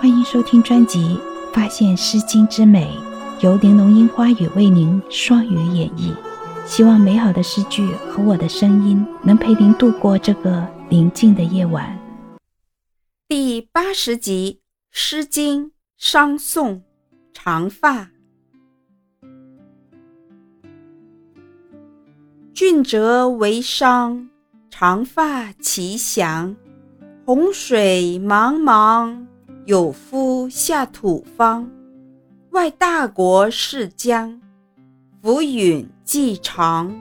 欢迎收听专辑《发现诗经之美》，由玲珑樱花雨为您双语演绎。希望美好的诗句和我的声音能陪您度过这个宁静的夜晚。第八十集《诗经·商颂·长发》，俊哲为商，长发其翔，洪水茫茫。有夫下土方，外大国是将，浮允既长。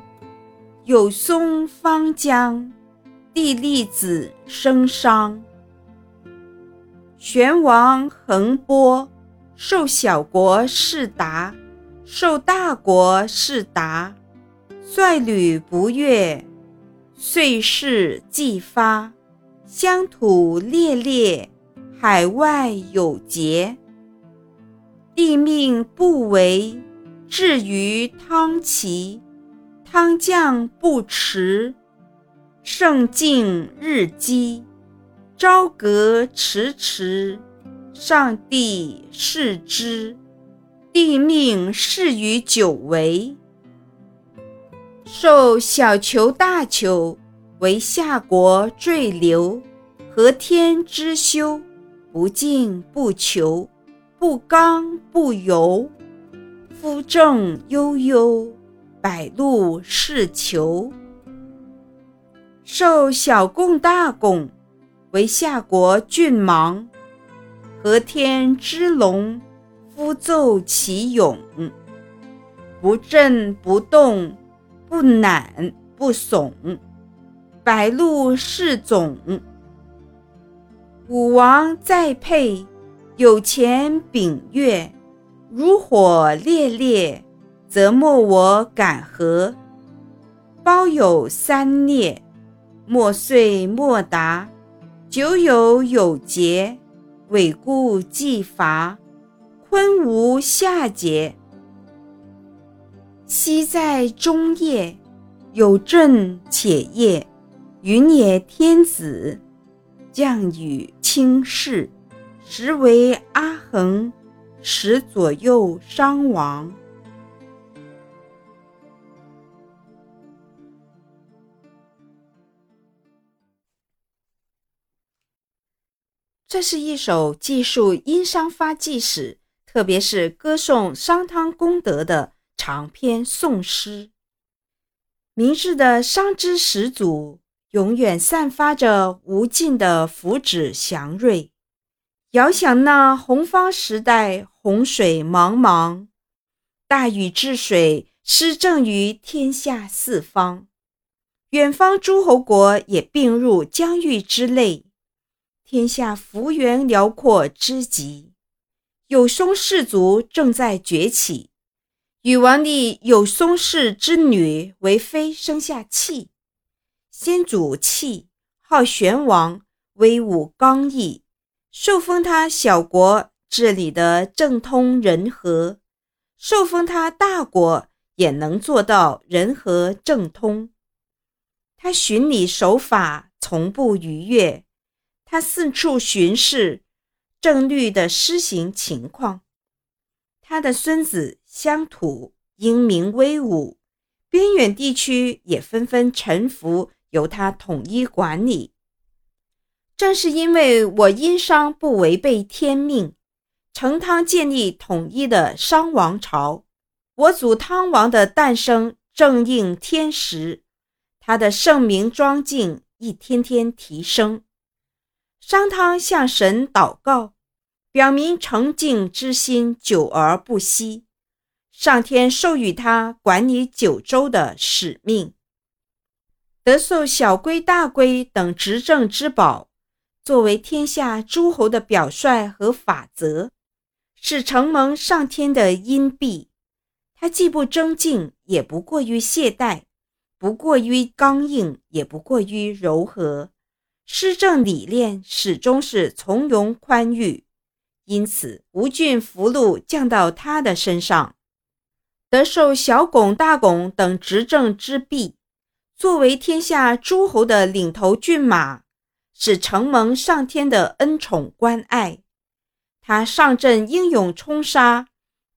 有松方江，地利子生商。玄王横波，受小国是达，受大国是达。率旅不悦，遂事既发，乡土裂裂。海外有节。帝命不违；至于汤齐，汤降不迟。圣敬日积，朝隔迟迟。上帝视之，帝命是于久违。受小求大求，为夏国坠流，和天之修。不敬不求，不刚不柔。夫正悠悠，百露是求。受小贡大贡，为夏国俊芒。和天之龙，夫奏其勇。不震不动，不懒不耸。白露是总。武王再配，有钱秉月，如火烈烈，则莫我敢和。包有三孽，莫遂莫达。久有有节，委固既伐，坤无下节。昔在中叶，有正且业，云也天子。降雨倾视，实为阿衡使左右伤亡。这是一首记述殷商发迹史，特别是歌颂商汤功德的长篇颂诗。明世的商之始祖。永远散发着无尽的福祉祥瑞。遥想那洪荒时代，洪水茫茫，大禹治水，施政于天下四方，远方诸侯国也并入疆域之内，天下幅员辽阔之极。有松氏族正在崛起，禹王帝有松氏之女为妃，生下弃。先祖契号玄王，威武刚毅。受封他小国，治理得政通人和；受封他大国，也能做到人和政通。他循礼守法，从不逾越。他四处巡视，政律的施行情况。他的孙子乡土，英明威武，边远地区也纷纷臣服。由他统一管理。正是因为我殷商不违背天命，成汤建立统一的商王朝，我祖汤王的诞生正应天时，他的圣名庄敬一天天提升。商汤向神祷告，表明诚敬之心久而不息。上天授予他管理九州的使命。得受小规大规等执政之宝，作为天下诸侯的表率和法则，是承蒙上天的荫庇。他既不争竞，也不过于懈怠，不过于刚硬，也不过于柔和。施政理念始终是从容宽裕，因此无郡福禄降到他的身上，得受小拱大拱等执政之弊。作为天下诸侯的领头骏马，是承蒙上天的恩宠关爱。他上阵英勇冲杀，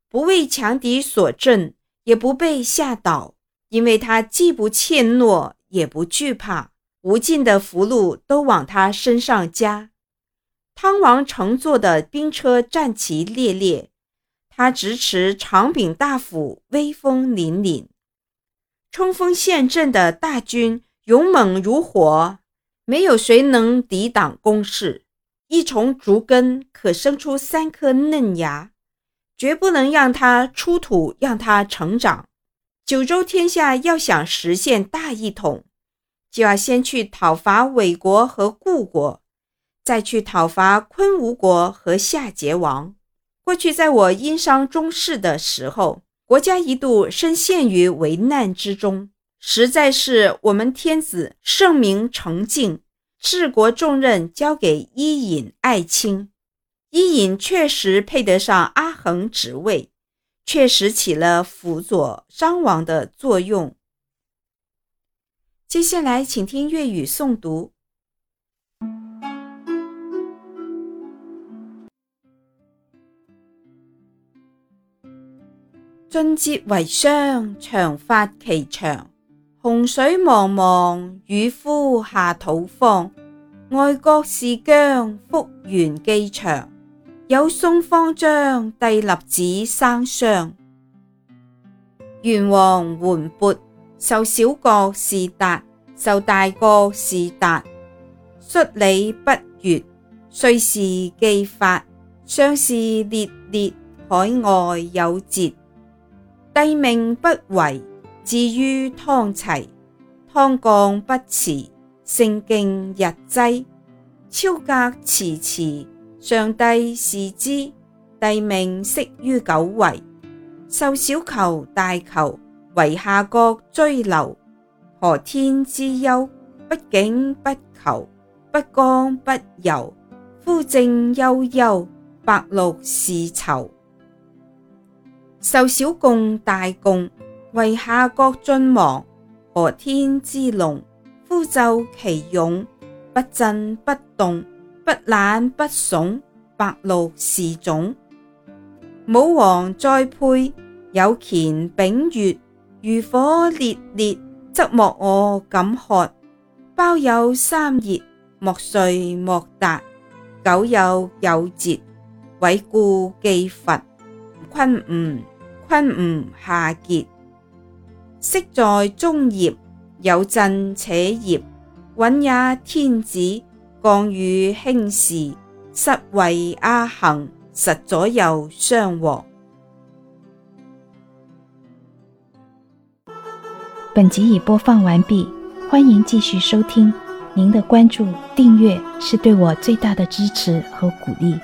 不为强敌所震，也不被吓倒，因为他既不怯懦，也不惧怕。无尽的福禄都往他身上加。汤王乘坐的兵车战旗猎猎，他执持长柄大斧，威风凛凛。冲锋陷阵的大军，勇猛如火，没有谁能抵挡攻势。一丛竹根可生出三颗嫩芽，绝不能让它出土，让它成长。九州天下要想实现大一统，就要先去讨伐韦国和故国，再去讨伐昆吾国和夏桀王。过去在我殷商中世的时候。国家一度深陷于危难之中，实在是我们天子圣明澄敬，治国重任交给伊尹、爱卿。伊尹确实配得上阿衡职位，确实起了辅佐商王的作用。接下来，请听粤语诵读。进节为商，长发其长。洪水茫茫，渔夫下土方。外国是疆，复原基长。有宋方张，帝立子生商。元王桓勃，受小国是达，受大国是达。率礼不悦，虽是既法，相是烈烈，海外有节。帝命不违，至于汤齐，汤降不辞，圣敬日跻，超格迟迟，上帝视之，帝命息于九围，受小求大求，为下国追流，何天之忧？不景不求，不光不游，夫正悠悠，白禄是酬。受小贡大贡，为下国君亡，何天之龙？夫咒其勇，不震不动，不懒不怂，白露是种。武王再配，有乾丙月，如火烈烈，则莫我敢喝。包有三热，莫睡莫达，久有有节，委故既佛，坤吾。昆吾下结，昔在中叶，有震且叶，允也天子。降与轻时，失位阿行，实左右相和。本集已播放完毕，欢迎继续收听。您的关注、订阅是对我最大的支持和鼓励。